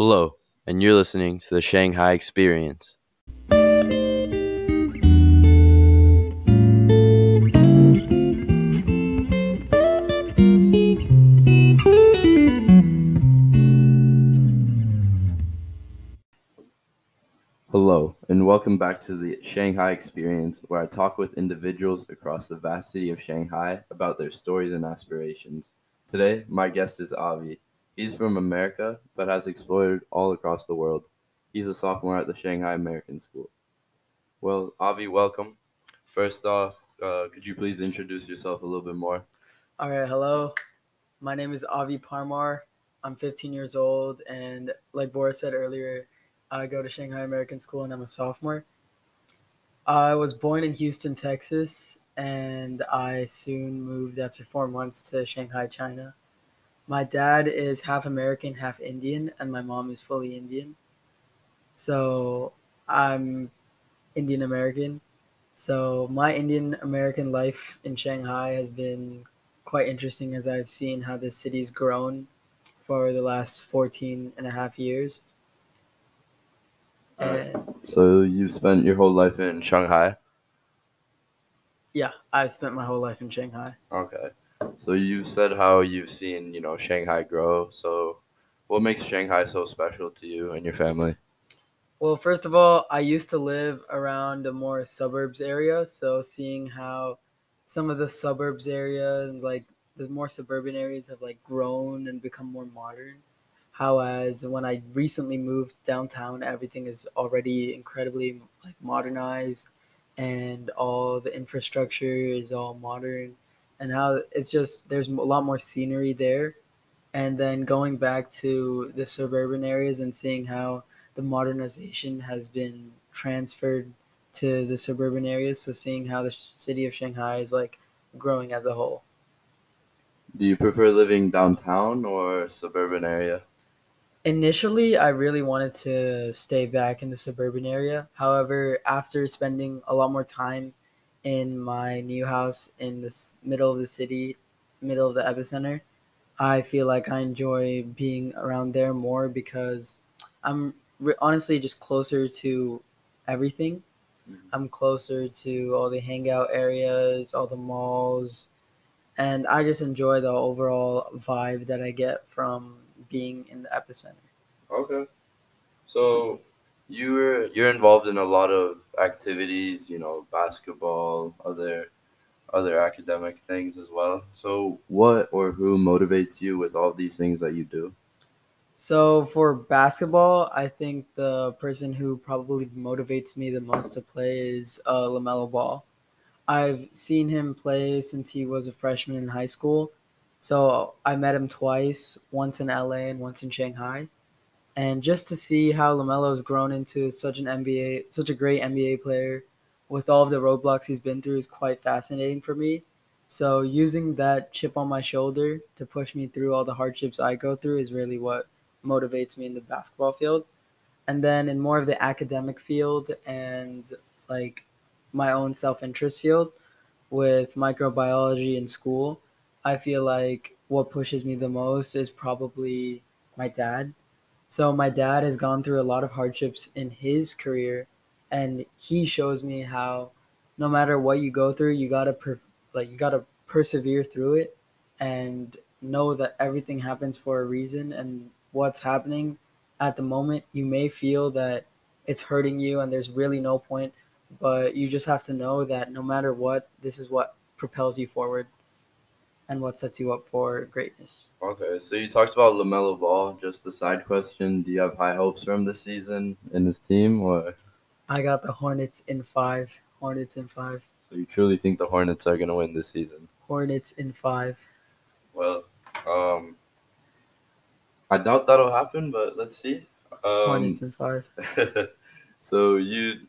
Hello, and you're listening to the Shanghai Experience. Hello, and welcome back to the Shanghai Experience, where I talk with individuals across the vast city of Shanghai about their stories and aspirations. Today, my guest is Avi. He's from America, but has explored all across the world. He's a sophomore at the Shanghai American School. Well, Avi, welcome. First off, uh, could you please introduce yourself a little bit more? All right, hello. My name is Avi Parmar. I'm 15 years old, and like Boris said earlier, I go to Shanghai American School and I'm a sophomore. I was born in Houston, Texas, and I soon moved after four months to Shanghai, China. My dad is half American, half Indian, and my mom is fully Indian. So I'm Indian American. So my Indian American life in Shanghai has been quite interesting as I've seen how this city's grown for the last 14 and a half years. And So you've spent your whole life in Shanghai? yeah, I've spent my whole life in Shanghai. Okay. So you said how you've seen, you know, Shanghai grow. So what makes Shanghai so special to you and your family? Well, first of all, I used to live around a more suburbs area, so seeing how some of the suburbs areas, like the more suburban areas, have like grown and become more modern. How as when I recently moved downtown, everything is already incredibly like modernized, and all the infrastructure is all modern, and how it's just there's a lot more scenery there, and then going back to the suburban areas and seeing how the modernization has been transferred to the suburban areas. So seeing how the city of Shanghai is like growing as a whole. Do you prefer living downtown or suburban area? Initially, I really wanted to stay back in the suburban area. However, after spending a lot more time in my new house in the middle of the city, middle of the epicenter, I feel like I enjoy being around there more because I'm re- honestly just closer to everything mm-hmm. I'm closer to all the hangout areas, all the malls, and I just enjoy the overall vibe that I get from being in the epicenter. Okay. So you're you're involved in a lot of activities, you know, basketball, other other academic things as well. So what or who motivates you with all these things that you do? So for basketball, I think the person who probably motivates me the most to play is uh, LaMelo Ball. I've seen him play since he was a freshman in high school. So I met him twice, once in LA and once in Shanghai. And just to see how LaMelo's grown into such an NBA, such a great NBA player with all of the roadblocks he's been through is quite fascinating for me. So using that chip on my shoulder to push me through all the hardships I go through is really what motivates me in the basketball field. And then in more of the academic field and like my own self-interest field with microbiology in school, I feel like what pushes me the most is probably my dad so my dad has gone through a lot of hardships in his career, and he shows me how no matter what you go through, you gotta per- like you gotta persevere through it, and know that everything happens for a reason. And what's happening at the moment, you may feel that it's hurting you, and there's really no point, but you just have to know that no matter what, this is what propels you forward and what sets you up for greatness. Okay, so you talked about LaMelo Ball. Just a side question: Do you have high hopes for him this season in his team, or I got the Hornets in five. Hornets in five. so you truly think the Hornets are gonna win this season? Hornets in five. Well, um, I doubt that'll happen, but let's see. Um, Hornets in five. so you,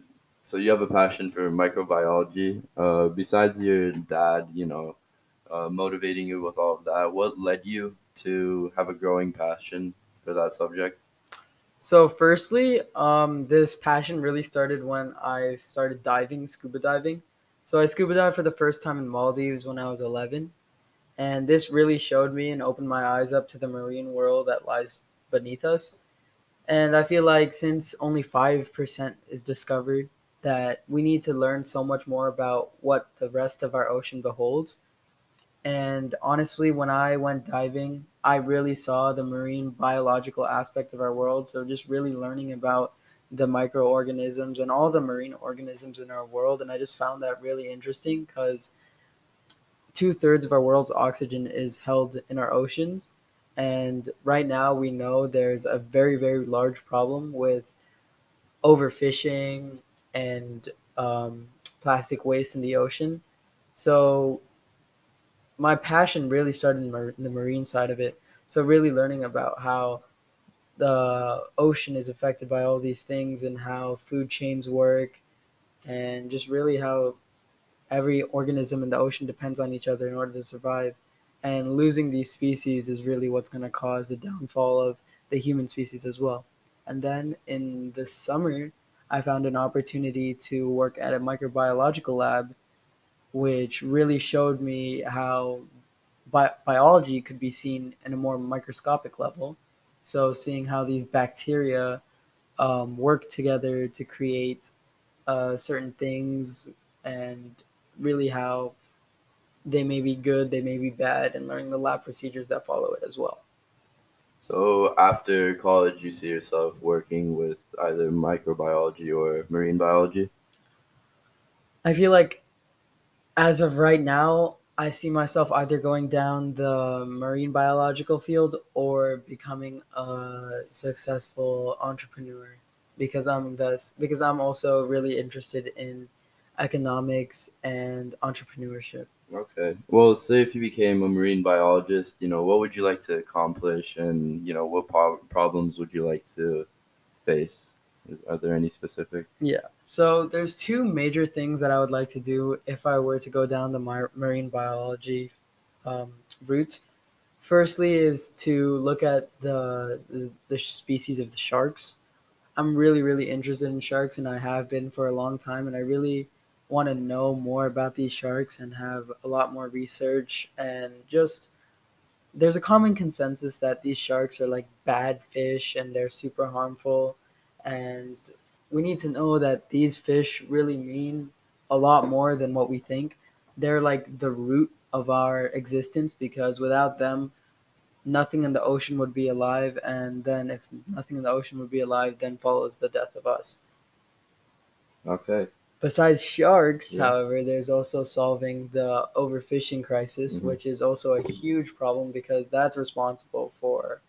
so you have a passion for microbiology. Uh, besides your dad, you know, uh, motivating you with all of that, what led you to have a growing passion for that subject? So, firstly, um, this passion really started when I started diving, scuba diving. So, I scuba dived for the first time in Maldives when I was 11. And this really showed me and opened my eyes up to the marine world that lies beneath us. And I feel like since only 5% is discovered, that we need to learn so much more about what the rest of our ocean beholds. And honestly, when I went diving, I really saw the marine biological aspect of our world. So just really learning about the microorganisms and all the marine organisms in our world. And I just found that really interesting because two thirds of our world's oxygen is held in our oceans. And right now, we know there's a very, very large problem with overfishing and um, plastic waste in the ocean. So, my passion really started in, mar- in the marine side of it. So, really learning about how the ocean is affected by all these things and how food chains work, and just really how every organism in the ocean depends on each other in order to survive. And losing these species is really what's going to cause the downfall of the human species as well. And then in the summer, I found an opportunity to work at a microbiological lab, which really showed me how bi- biology could be seen in a more microscopic level. So, seeing how these bacteria um, work together to create uh, certain things and really how they may be good, they may be bad, and learning the lab procedures that follow it as well. So after college, you see yourself working with either microbiology or marine biology? I feel like as of right now, I see myself either going down the marine biological field or becoming a successful entrepreneur because I'm invest because I'm also really interested in economics and entrepreneurship. Okay. Well, say if you became a marine biologist, you know, what would you like to accomplish and, you know, what pro- problems would you like to face? Are there any specific? Yeah. So there's two major things that I would like to do if I were to go down the mar- marine biology um, route. Firstly, is to look at the, the the species of the sharks. I'm really really interested in sharks, and I have been for a long time, and I really want to know more about these sharks and have a lot more research and just there's a common consensus that these sharks are like bad fish and they're super harmful and we need to know that these fish really mean a lot more than what we think they're like the root of our existence because without them nothing in the ocean would be alive and then if nothing in the ocean would be alive then follows the death of us Okay. Besides sharks, Yeah. however, there's also solving the overfishing crisis, Mhm. which is also a huge problem because that's responsible for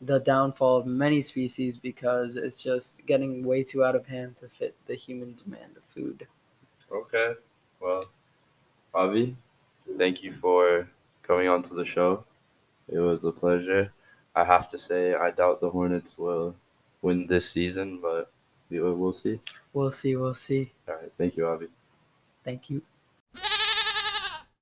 the downfall of many species because it's just getting way too out of hand to fit the human demand of food. Okay. Well, Avi, thank you for coming on to the show. It was a pleasure. I have to say, I doubt the Hornets will win this season, but we will see. We'll see, we'll see. All right. Thank you, Avi. Thank you.